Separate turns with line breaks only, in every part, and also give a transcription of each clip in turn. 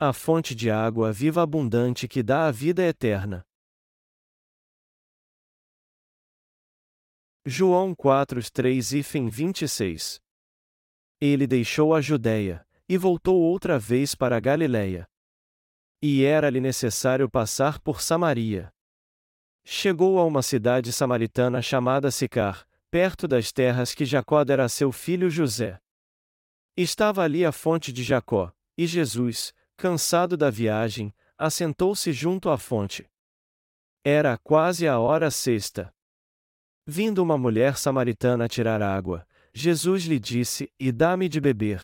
a fonte de água viva abundante que dá a vida eterna. João 4, 3 e fim 26 Ele deixou a Judéia, e voltou outra vez para a Galiléia. E era-lhe necessário passar por Samaria. Chegou a uma cidade samaritana chamada Sicar, perto das terras que Jacó dera a seu filho José. Estava ali a fonte de Jacó, e Jesus, cansado da viagem, assentou-se junto à fonte. Era quase a hora sexta. Vindo uma mulher samaritana tirar água, Jesus lhe disse: E dá-me de beber.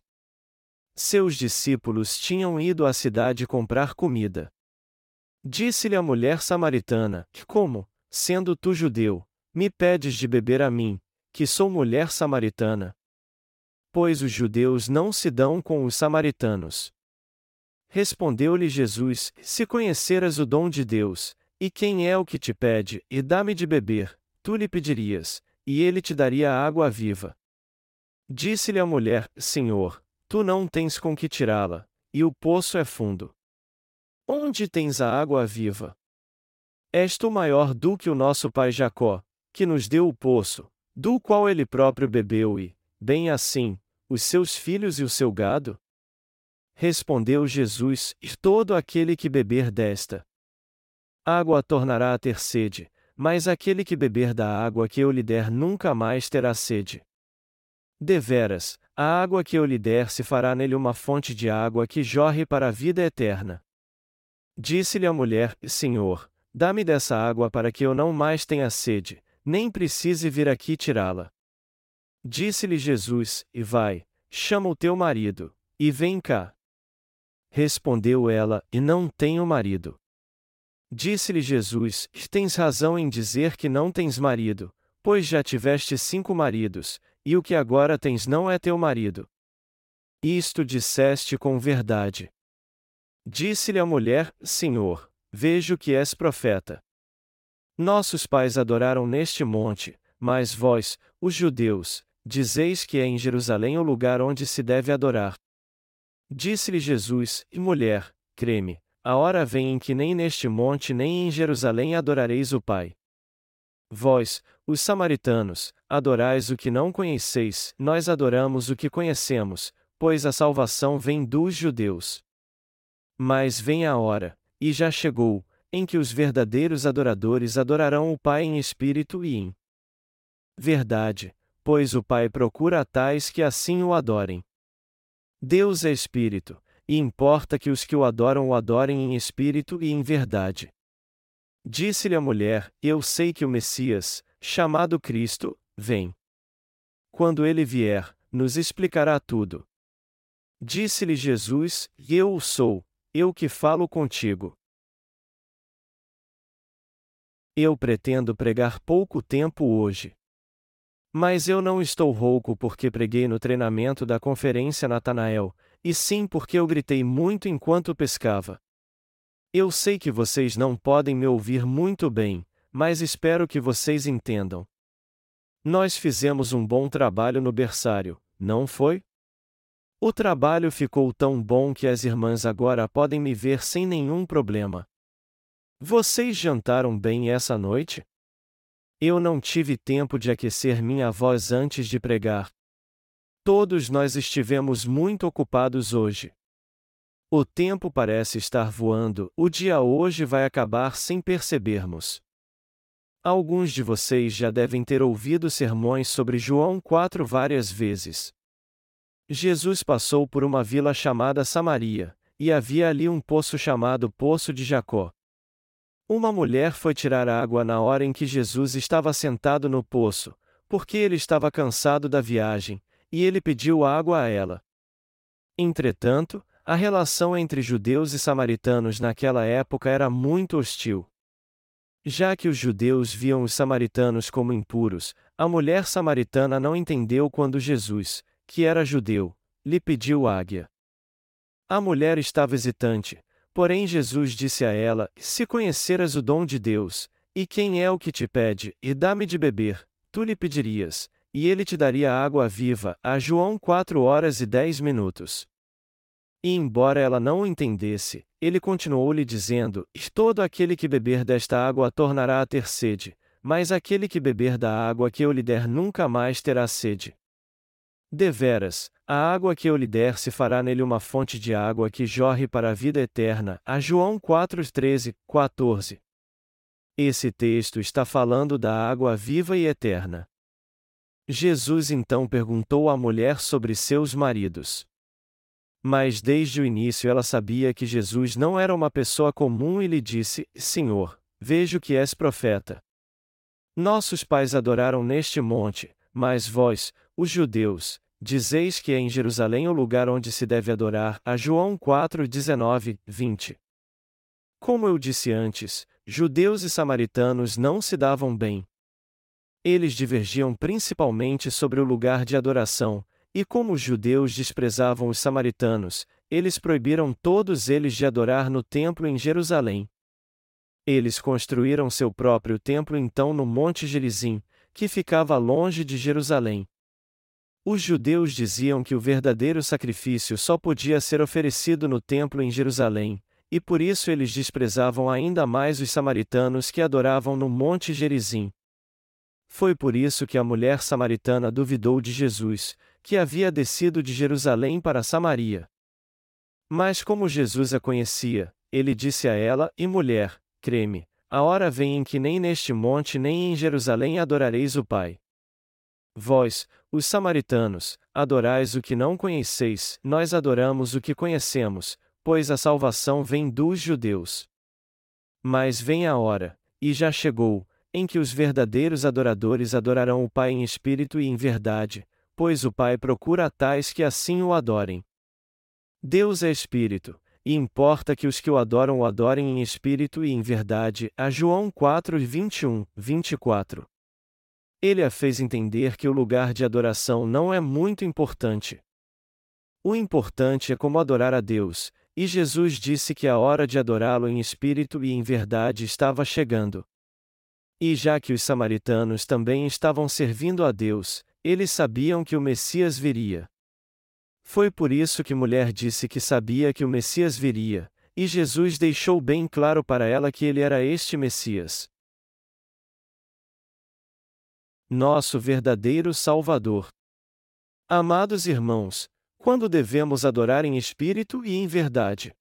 Seus discípulos tinham ido à cidade comprar comida. Disse-lhe a mulher samaritana: Como, sendo tu judeu, me pedes de beber a mim, que sou mulher samaritana? Pois os judeus não se dão com os samaritanos. Respondeu-lhe Jesus: Se conheceras o dom de Deus, e quem é o que te pede, e dá-me de beber, tu lhe pedirias, e ele te daria a água viva. Disse-lhe a mulher: Senhor, Tu não tens com que tirá-la, e o poço é fundo. Onde tens a água viva? És tu maior do que o nosso pai Jacó, que nos deu o poço, do qual ele próprio bebeu e, bem assim, os seus filhos e o seu gado? Respondeu Jesus: E todo aquele que beber desta água tornará a ter sede, mas aquele que beber da água que eu lhe der nunca mais terá sede. Deveras, a água que eu lhe der se fará nele uma fonte de água que jorre para a vida eterna. Disse-lhe a mulher: Senhor, dá-me dessa água para que eu não mais tenha sede, nem precise vir aqui tirá-la. Disse-lhe Jesus: E vai, chama o teu marido, e vem cá. Respondeu ela: E não tenho marido. Disse-lhe Jesus: Tens razão em dizer que não tens marido, pois já tiveste cinco maridos, e o que agora tens não é teu marido. Isto disseste com verdade. Disse-lhe a mulher: Senhor, vejo que és profeta. Nossos pais adoraram neste monte, mas vós, os judeus, dizeis que é em Jerusalém o lugar onde se deve adorar. Disse-lhe Jesus: E mulher, creme, a hora vem em que nem neste monte nem em Jerusalém adorareis o Pai. Vós, os samaritanos, adorais o que não conheceis, nós adoramos o que conhecemos, pois a salvação vem dos judeus. Mas vem a hora, e já chegou, em que os verdadeiros adoradores adorarão o Pai em espírito e em verdade, pois o Pai procura a tais que assim o adorem. Deus é espírito, e importa que os que o adoram o adorem em espírito e em verdade. Disse-lhe a mulher: Eu sei que o Messias, chamado Cristo, vem. Quando ele vier, nos explicará tudo. Disse-lhe Jesus: Eu o sou, eu que falo contigo. Eu pretendo pregar pouco tempo hoje. Mas eu não estou rouco porque preguei no treinamento da conferência Natanael, e sim porque eu gritei muito enquanto pescava. Eu sei que vocês não podem me ouvir muito bem, mas espero que vocês entendam. Nós fizemos um bom trabalho no berçário, não foi? O trabalho ficou tão bom que as irmãs agora podem me ver sem nenhum problema. Vocês jantaram bem essa noite? Eu não tive tempo de aquecer minha voz antes de pregar. Todos nós estivemos muito ocupados hoje. O tempo parece estar voando, o dia hoje vai acabar sem percebermos. Alguns de vocês já devem ter ouvido sermões sobre João 4 várias vezes. Jesus passou por uma vila chamada Samaria, e havia ali um poço chamado Poço de Jacó. Uma mulher foi tirar água na hora em que Jesus estava sentado no poço, porque ele estava cansado da viagem, e ele pediu água a ela. Entretanto, a relação entre judeus e samaritanos naquela época era muito hostil. Já que os judeus viam os samaritanos como impuros, a mulher samaritana não entendeu quando Jesus, que era judeu, lhe pediu águia. A mulher estava hesitante, porém Jesus disse a ela: Se conheceras o dom de Deus, e quem é o que te pede, e dá-me de beber, tu lhe pedirias, e ele te daria água viva. A João 4 horas e 10 minutos. E embora ela não o entendesse, ele continuou-lhe dizendo: Todo aquele que beber desta água tornará a ter sede, mas aquele que beber da água que eu lhe der nunca mais terá sede. Deveras, a água que eu lhe der se fará nele uma fonte de água que jorre para a vida eterna. A João 4, 13, 14. Esse texto está falando da água viva e eterna. Jesus então perguntou à mulher sobre seus maridos. Mas desde o início ela sabia que Jesus não era uma pessoa comum e lhe disse: Senhor, vejo que és profeta. Nossos pais adoraram neste monte, mas vós, os judeus, dizeis que é em Jerusalém o lugar onde se deve adorar. A João 4, 19, 20. Como eu disse antes, judeus e samaritanos não se davam bem. Eles divergiam principalmente sobre o lugar de adoração, e como os judeus desprezavam os samaritanos, eles proibiram todos eles de adorar no templo em Jerusalém. Eles construíram seu próprio templo então no Monte Gerizim, que ficava longe de Jerusalém. Os judeus diziam que o verdadeiro sacrifício só podia ser oferecido no templo em Jerusalém, e por isso eles desprezavam ainda mais os samaritanos que adoravam no Monte Gerizim. Foi por isso que a mulher samaritana duvidou de Jesus, que havia descido de Jerusalém para Samaria. Mas como Jesus a conhecia, ele disse a ela: E mulher, creme, a hora vem em que nem neste monte nem em Jerusalém adorareis o Pai. Vós, os samaritanos, adorais o que não conheceis, nós adoramos o que conhecemos, pois a salvação vem dos judeus. Mas vem a hora, e já chegou, em que os verdadeiros adoradores adorarão o Pai em espírito e em verdade, pois o Pai procura tais que assim o adorem. Deus é espírito, e importa que os que o adoram o adorem em espírito e em verdade. A João 4, 21, 24. Ele a fez entender que o lugar de adoração não é muito importante. O importante é como adorar a Deus, e Jesus disse que a hora de adorá-lo em espírito e em verdade estava chegando. E já que os samaritanos também estavam servindo a Deus, eles sabiam que o Messias viria. Foi por isso que mulher disse que sabia que o Messias viria, e Jesus deixou bem claro para ela que ele era este Messias. Nosso verdadeiro Salvador. Amados irmãos, quando devemos adorar em espírito e em verdade?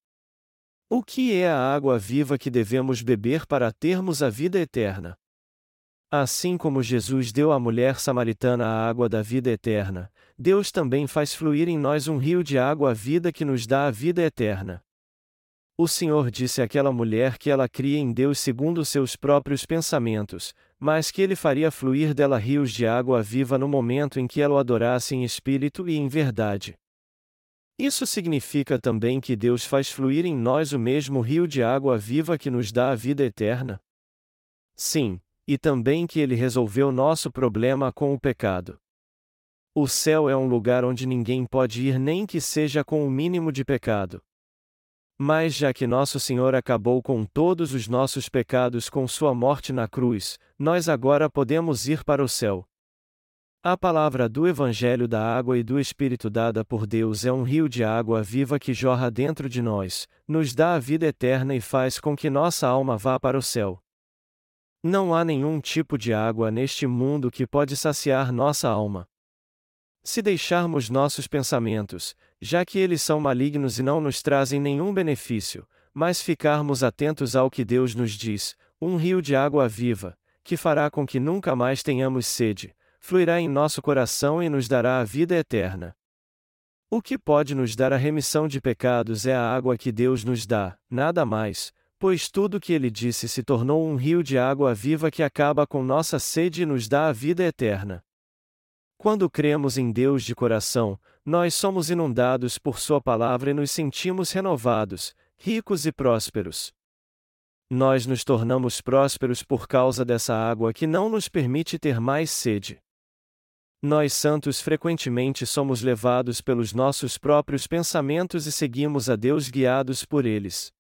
O que é a água viva que devemos beber para termos a vida eterna? Assim como Jesus deu à mulher samaritana a água da vida eterna, Deus também faz fluir em nós um rio de água vida que nos dá a vida eterna. O Senhor disse àquela mulher que ela cria em Deus segundo seus próprios pensamentos, mas que ele faria fluir dela rios de água viva no momento em que ela o adorasse em espírito e em verdade. Isso significa também que Deus faz fluir em nós o mesmo rio de água viva que nos dá a vida eterna? Sim, e também que ele resolveu nosso problema com o pecado. O céu é um lugar onde ninguém pode ir nem que seja com o mínimo de pecado. Mas já que nosso Senhor acabou com todos os nossos pecados com sua morte na cruz, nós agora podemos ir para o céu. A palavra do Evangelho da Água e do Espírito dada por Deus é um rio de água viva que jorra dentro de nós, nos dá a vida eterna e faz com que nossa alma vá para o céu. Não há nenhum tipo de água neste mundo que pode saciar nossa alma. Se deixarmos nossos pensamentos, já que eles são malignos e não nos trazem nenhum benefício, mas ficarmos atentos ao que Deus nos diz, um rio de água viva, que fará com que nunca mais tenhamos sede, fluirá em nosso coração e nos dará a vida eterna. O que pode nos dar a remissão de pecados é a água que Deus nos dá, nada mais, pois tudo que ele disse se tornou um rio de água viva que acaba com nossa sede e nos dá a vida eterna. Quando cremos em Deus de coração, nós somos inundados por Sua palavra e nos sentimos renovados, ricos e prósperos. Nós nos tornamos prósperos por causa dessa água que não nos permite ter mais sede. Nós santos frequentemente somos levados pelos nossos próprios pensamentos e seguimos a Deus guiados por eles.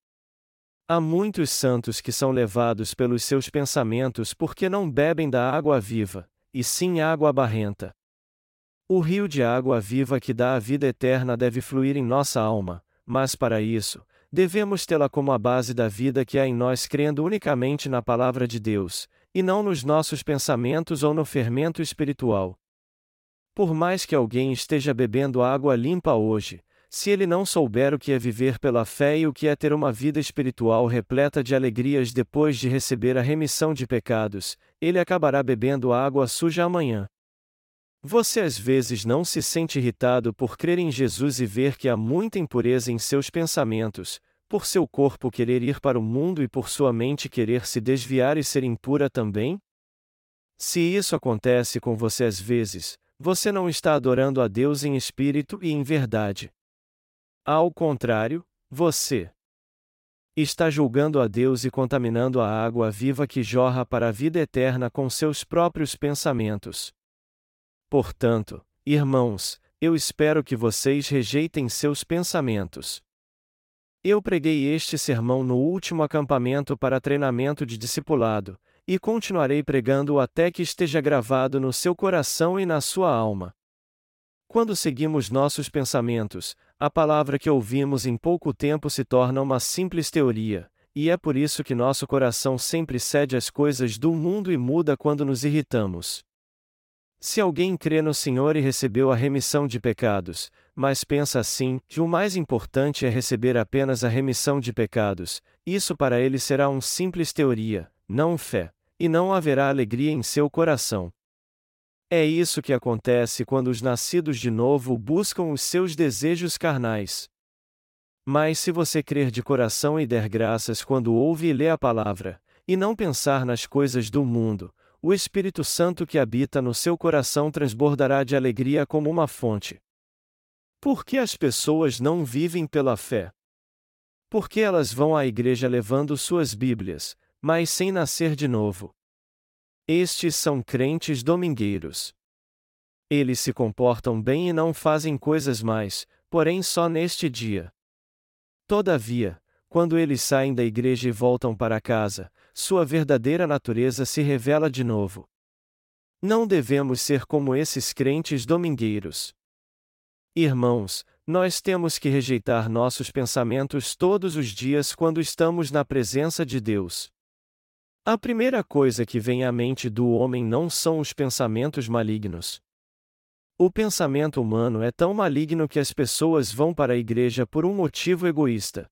Há muitos santos que são levados pelos seus pensamentos porque não bebem da água viva, e sim água barrenta. O rio de água viva que dá a vida eterna deve fluir em nossa alma, mas para isso, devemos tê-la como a base da vida que há em nós crendo unicamente na palavra de Deus, e não nos nossos pensamentos ou no fermento espiritual. Por mais que alguém esteja bebendo água limpa hoje, se ele não souber o que é viver pela fé e o que é ter uma vida espiritual repleta de alegrias depois de receber a remissão de pecados, ele acabará bebendo água suja amanhã. Você às vezes não se sente irritado por crer em Jesus e ver que há muita impureza em seus pensamentos, por seu corpo querer ir para o mundo e por sua mente querer se desviar e ser impura também? Se isso acontece com você às vezes, você não está adorando a Deus em espírito e em verdade. Ao contrário, você está julgando a Deus e contaminando a água viva que jorra para a vida eterna com seus próprios pensamentos. Portanto, irmãos, eu espero que vocês rejeitem seus pensamentos. Eu preguei este sermão no último acampamento para treinamento de discipulado, e continuarei pregando-o até que esteja gravado no seu coração e na sua alma. Quando seguimos nossos pensamentos, a palavra que ouvimos em pouco tempo se torna uma simples teoria, e é por isso que nosso coração sempre cede às coisas do mundo e muda quando nos irritamos. Se alguém crê no Senhor e recebeu a remissão de pecados, mas pensa assim, que o mais importante é receber apenas a remissão de pecados, isso para ele será um simples teoria, não fé, e não haverá alegria em seu coração. É isso que acontece quando os nascidos de novo buscam os seus desejos carnais. Mas se você crer de coração e der graças quando ouve e lê a palavra, e não pensar nas coisas do mundo, o Espírito Santo que habita no seu coração transbordará de alegria como uma fonte. Por que as pessoas não vivem pela fé? Porque elas vão à igreja levando suas Bíblias, mas sem nascer de novo. Estes são crentes domingueiros. Eles se comportam bem e não fazem coisas mais, porém só neste dia. Todavia, quando eles saem da igreja e voltam para casa, sua verdadeira natureza se revela de novo. Não devemos ser como esses crentes domingueiros. Irmãos, nós temos que rejeitar nossos pensamentos todos os dias quando estamos na presença de Deus. A primeira coisa que vem à mente do homem não são os pensamentos malignos. O pensamento humano é tão maligno que as pessoas vão para a igreja por um motivo egoísta.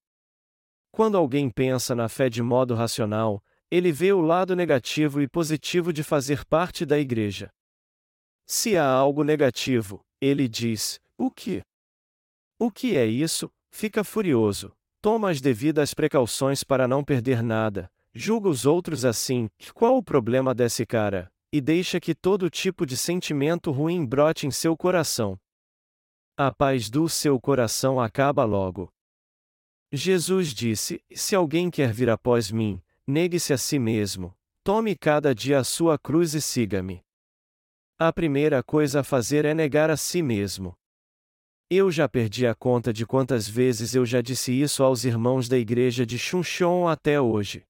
Quando alguém pensa na fé de modo racional, ele vê o lado negativo e positivo de fazer parte da igreja. Se há algo negativo, ele diz: O que? O que é isso? Fica furioso, toma as devidas precauções para não perder nada, Julga os outros assim, qual o problema desse cara? E deixa que todo tipo de sentimento ruim brote em seu coração. A paz do seu coração acaba logo. Jesus disse: Se alguém quer vir após mim, negue-se a si mesmo, tome cada dia a sua cruz e siga-me. A primeira coisa a fazer é negar a si mesmo. Eu já perdi a conta de quantas vezes eu já disse isso aos irmãos da igreja de Chunchon até hoje.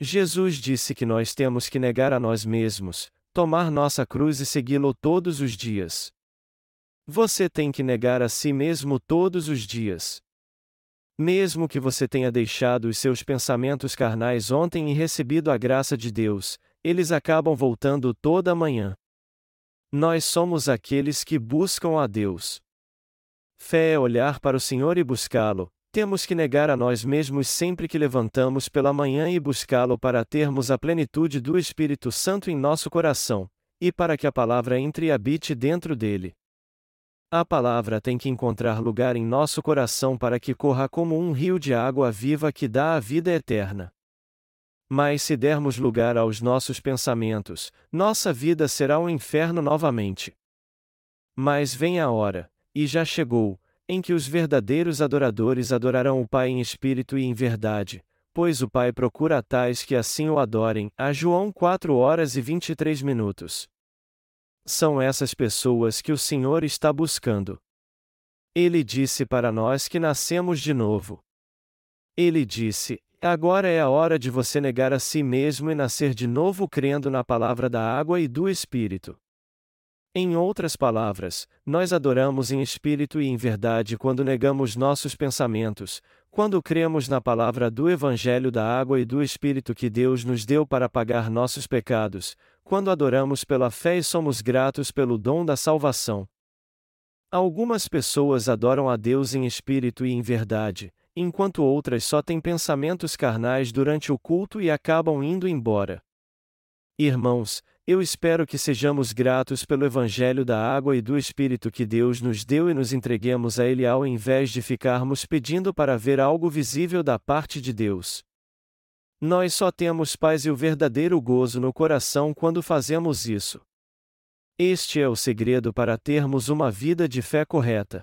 Jesus disse que nós temos que negar a nós mesmos, tomar nossa cruz e segui-lo todos os dias. Você tem que negar a si mesmo todos os dias. Mesmo que você tenha deixado os seus pensamentos carnais ontem e recebido a graça de Deus, eles acabam voltando toda manhã. Nós somos aqueles que buscam a Deus. Fé é olhar para o Senhor e buscá-lo, temos que negar a nós mesmos sempre que levantamos pela manhã e buscá-lo para termos a plenitude do Espírito Santo em nosso coração, e para que a palavra entre e habite dentro dele. A palavra tem que encontrar lugar em nosso coração para que corra como um rio de água viva que dá a vida eterna. Mas se dermos lugar aos nossos pensamentos, nossa vida será um inferno novamente. Mas vem a hora, e já chegou, em que os verdadeiros adoradores adorarão o Pai em espírito e em verdade, pois o Pai procura tais que assim o adorem. A João 4 horas e 23 minutos. São essas pessoas que o Senhor está buscando. Ele disse para nós que nascemos de novo. Ele disse: Agora é a hora de você negar a si mesmo e nascer de novo crendo na palavra da água e do Espírito. Em outras palavras, nós adoramos em espírito e em verdade quando negamos nossos pensamentos, quando cremos na palavra do Evangelho da água e do Espírito que Deus nos deu para pagar nossos pecados, quando adoramos pela fé e somos gratos pelo dom da salvação. Algumas pessoas adoram a Deus em espírito e em verdade, enquanto outras só têm pensamentos carnais durante o culto e acabam indo embora. Irmãos, eu espero que sejamos gratos pelo Evangelho da água e do Espírito que Deus nos deu e nos entreguemos a Ele ao invés de ficarmos pedindo para ver algo visível da parte de Deus. Nós só temos paz e o verdadeiro gozo no coração quando fazemos isso. Este é o segredo para termos uma vida de fé correta.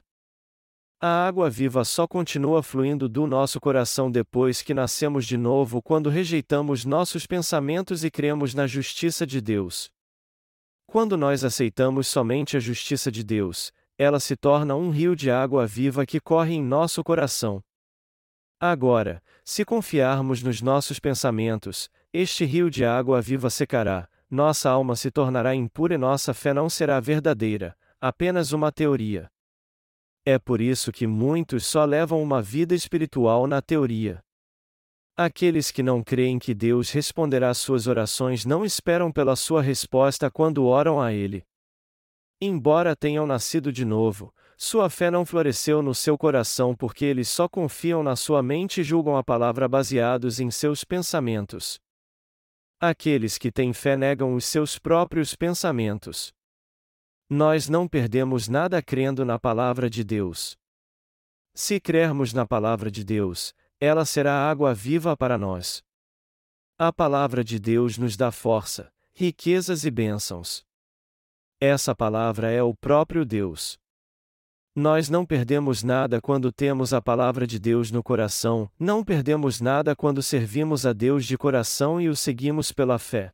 A água viva só continua fluindo do nosso coração depois que nascemos de novo quando rejeitamos nossos pensamentos e cremos na justiça de Deus. Quando nós aceitamos somente a justiça de Deus, ela se torna um rio de água viva que corre em nosso coração. Agora, se confiarmos nos nossos pensamentos, este rio de água viva secará, nossa alma se tornará impura e nossa fé não será verdadeira, apenas uma teoria. É por isso que muitos só levam uma vida espiritual na teoria. Aqueles que não creem que Deus responderá suas orações não esperam pela sua resposta quando oram a Ele. Embora tenham nascido de novo, sua fé não floresceu no seu coração porque eles só confiam na sua mente e julgam a palavra baseados em seus pensamentos. Aqueles que têm fé negam os seus próprios pensamentos. Nós não perdemos nada crendo na palavra de Deus. Se crermos na palavra de Deus, ela será água viva para nós. A palavra de Deus nos dá força, riquezas e bênçãos. Essa palavra é o próprio Deus. Nós não perdemos nada quando temos a palavra de Deus no coração, não perdemos nada quando servimos a Deus de coração e o seguimos pela fé.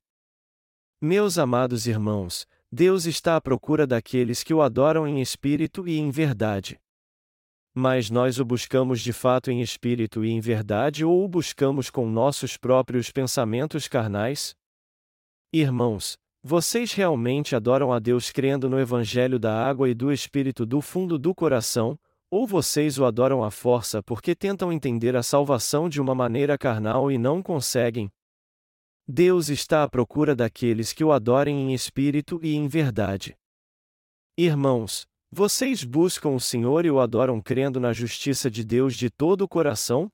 Meus amados irmãos, Deus está à procura daqueles que o adoram em espírito e em verdade. Mas nós o buscamos de fato em espírito e em verdade ou o buscamos com nossos próprios pensamentos carnais? Irmãos, vocês realmente adoram a Deus crendo no Evangelho da água e do Espírito do fundo do coração, ou vocês o adoram à força porque tentam entender a salvação de uma maneira carnal e não conseguem? Deus está à procura daqueles que o adorem em espírito e em verdade. Irmãos, vocês buscam o Senhor e o adoram crendo na justiça de Deus de todo o coração?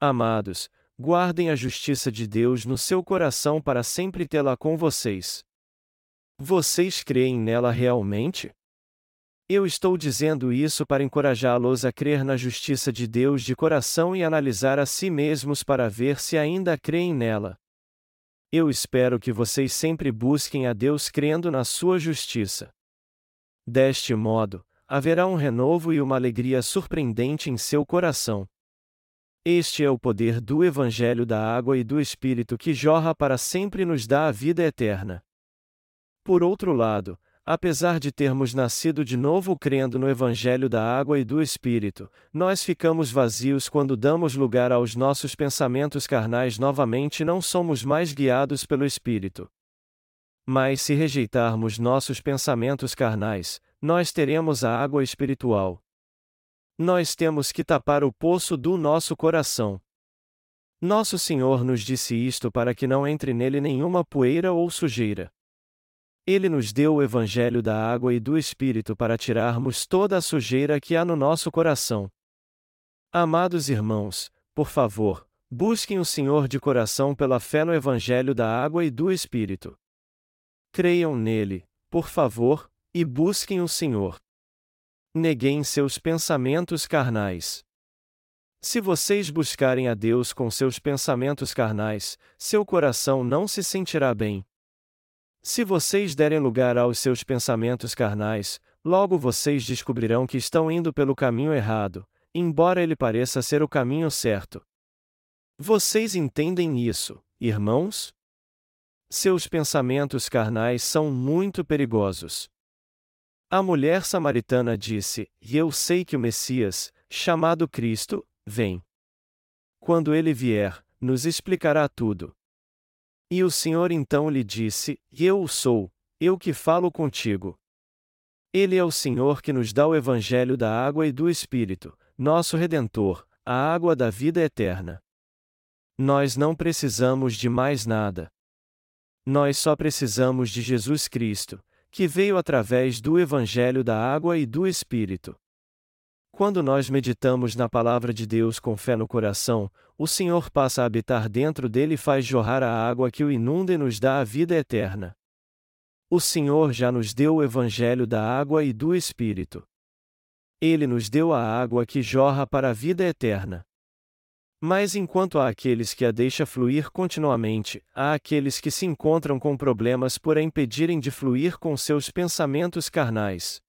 Amados, guardem a justiça de Deus no seu coração para sempre tê-la com vocês. Vocês creem nela realmente? Eu estou dizendo isso para encorajá-los a crer na justiça de Deus de coração e analisar a si mesmos para ver se ainda creem nela. Eu espero que vocês sempre busquem a Deus crendo na sua justiça. Deste modo, haverá um renovo e uma alegria surpreendente em seu coração. Este é o poder do Evangelho da Água e do Espírito que jorra para sempre e nos dá a vida eterna. Por outro lado, Apesar de termos nascido de novo crendo no Evangelho da água e do Espírito, nós ficamos vazios quando damos lugar aos nossos pensamentos carnais novamente e não somos mais guiados pelo Espírito. Mas se rejeitarmos nossos pensamentos carnais, nós teremos a água espiritual. Nós temos que tapar o poço do nosso coração. Nosso Senhor nos disse isto para que não entre nele nenhuma poeira ou sujeira. Ele nos deu o Evangelho da água e do Espírito para tirarmos toda a sujeira que há no nosso coração. Amados irmãos, por favor, busquem o Senhor de coração pela fé no Evangelho da água e do Espírito. Creiam nele, por favor, e busquem o Senhor. Neguem seus pensamentos carnais. Se vocês buscarem a Deus com seus pensamentos carnais, seu coração não se sentirá bem. Se vocês derem lugar aos seus pensamentos carnais, logo vocês descobrirão que estão indo pelo caminho errado, embora ele pareça ser o caminho certo. Vocês entendem isso, irmãos? Seus pensamentos carnais são muito perigosos. A mulher samaritana disse: E eu sei que o Messias, chamado Cristo, vem. Quando ele vier, nos explicará tudo. E o Senhor então lhe disse: Eu o sou, eu que falo contigo. Ele é o Senhor que nos dá o Evangelho da água e do Espírito, nosso Redentor, a água da vida eterna. Nós não precisamos de mais nada. Nós só precisamos de Jesus Cristo, que veio através do Evangelho da água e do Espírito. Quando nós meditamos na palavra de Deus com fé no coração, o Senhor passa a habitar dentro dele e faz jorrar a água que o inunda e nos dá a vida eterna. O Senhor já nos deu o Evangelho da água e do Espírito. Ele nos deu a água que jorra para a vida eterna. Mas enquanto há aqueles que a deixa fluir continuamente, há aqueles que se encontram com problemas por a impedirem de fluir com seus pensamentos carnais.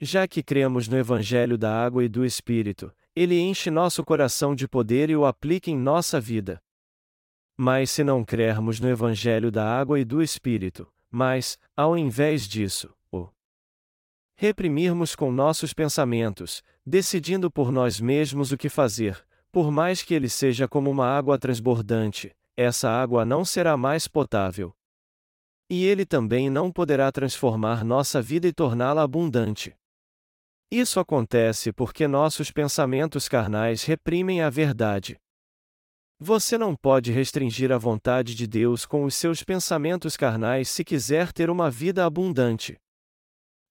Já que cremos no Evangelho da água e do Espírito, ele enche nosso coração de poder e o aplica em nossa vida. Mas se não crermos no Evangelho da água e do Espírito, mas, ao invés disso, o reprimirmos com nossos pensamentos, decidindo por nós mesmos o que fazer, por mais que ele seja como uma água transbordante, essa água não será mais potável. E ele também não poderá transformar nossa vida e torná-la abundante. Isso acontece porque nossos pensamentos carnais reprimem a verdade. Você não pode restringir a vontade de Deus com os seus pensamentos carnais se quiser ter uma vida abundante.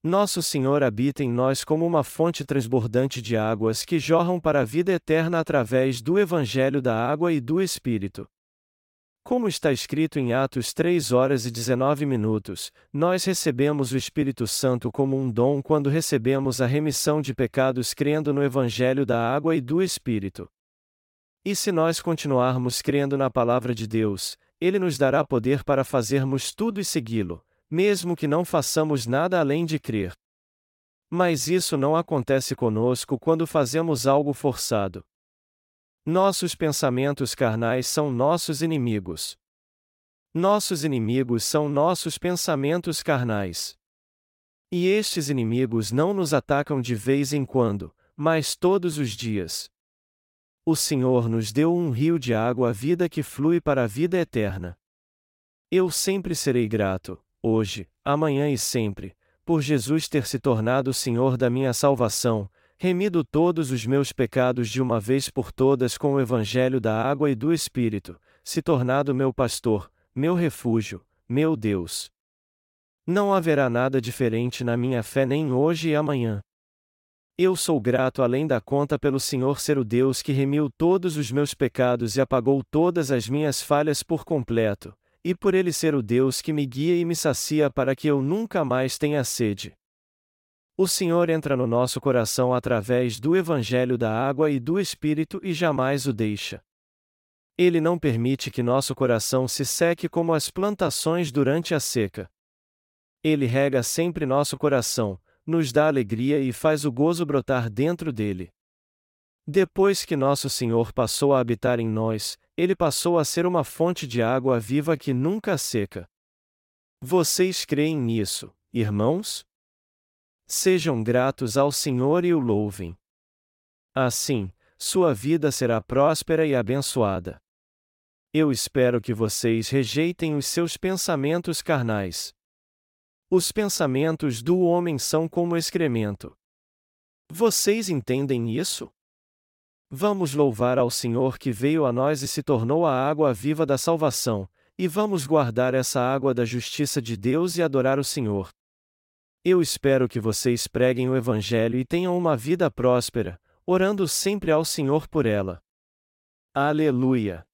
Nosso Senhor habita em nós como uma fonte transbordante de águas que jorram para a vida eterna através do Evangelho da Água e do Espírito. Como está escrito em Atos 3 horas e 19 minutos, nós recebemos o Espírito Santo como um dom quando recebemos a remissão de pecados crendo no Evangelho da água e do Espírito. E se nós continuarmos crendo na Palavra de Deus, Ele nos dará poder para fazermos tudo e segui-lo, mesmo que não façamos nada além de crer. Mas isso não acontece conosco quando fazemos algo forçado. Nossos pensamentos carnais são nossos inimigos. Nossos inimigos são nossos pensamentos carnais. E estes inimigos não nos atacam de vez em quando, mas todos os dias. O Senhor nos deu um rio de água à vida que flui para a vida eterna. Eu sempre serei grato, hoje, amanhã e sempre, por Jesus ter se tornado o Senhor da minha salvação, remido todos os meus pecados de uma vez por todas com o Evangelho da água e do Espírito, se tornado meu pastor, meu refúgio, meu Deus. Não haverá nada diferente na minha fé nem hoje e amanhã. Eu sou grato além da conta pelo Senhor ser o Deus que remiu todos os meus pecados e apagou todas as minhas falhas por completo, e por Ele ser o Deus que me guia e me sacia para que eu nunca mais tenha sede. O Senhor entra no nosso coração através do Evangelho da água e do Espírito e jamais o deixa. Ele não permite que nosso coração se seque como as plantações durante a seca. Ele rega sempre nosso coração, nos dá alegria e faz o gozo brotar dentro dele. Depois que nosso Senhor passou a habitar em nós, ele passou a ser uma fonte de água viva que nunca seca. Vocês creem nisso, irmãos? Sejam gratos ao Senhor e o louvem. Assim, sua vida será próspera e abençoada. Eu espero que vocês rejeitem os seus pensamentos carnais. Os pensamentos do homem são como excremento. Vocês entendem isso? Vamos louvar ao Senhor que veio a nós e se tornou a água viva da salvação, e vamos guardar essa água da justiça de Deus e adorar o Senhor. Eu espero que vocês preguem o Evangelho e tenham uma vida próspera, orando sempre ao Senhor por ela. Aleluia!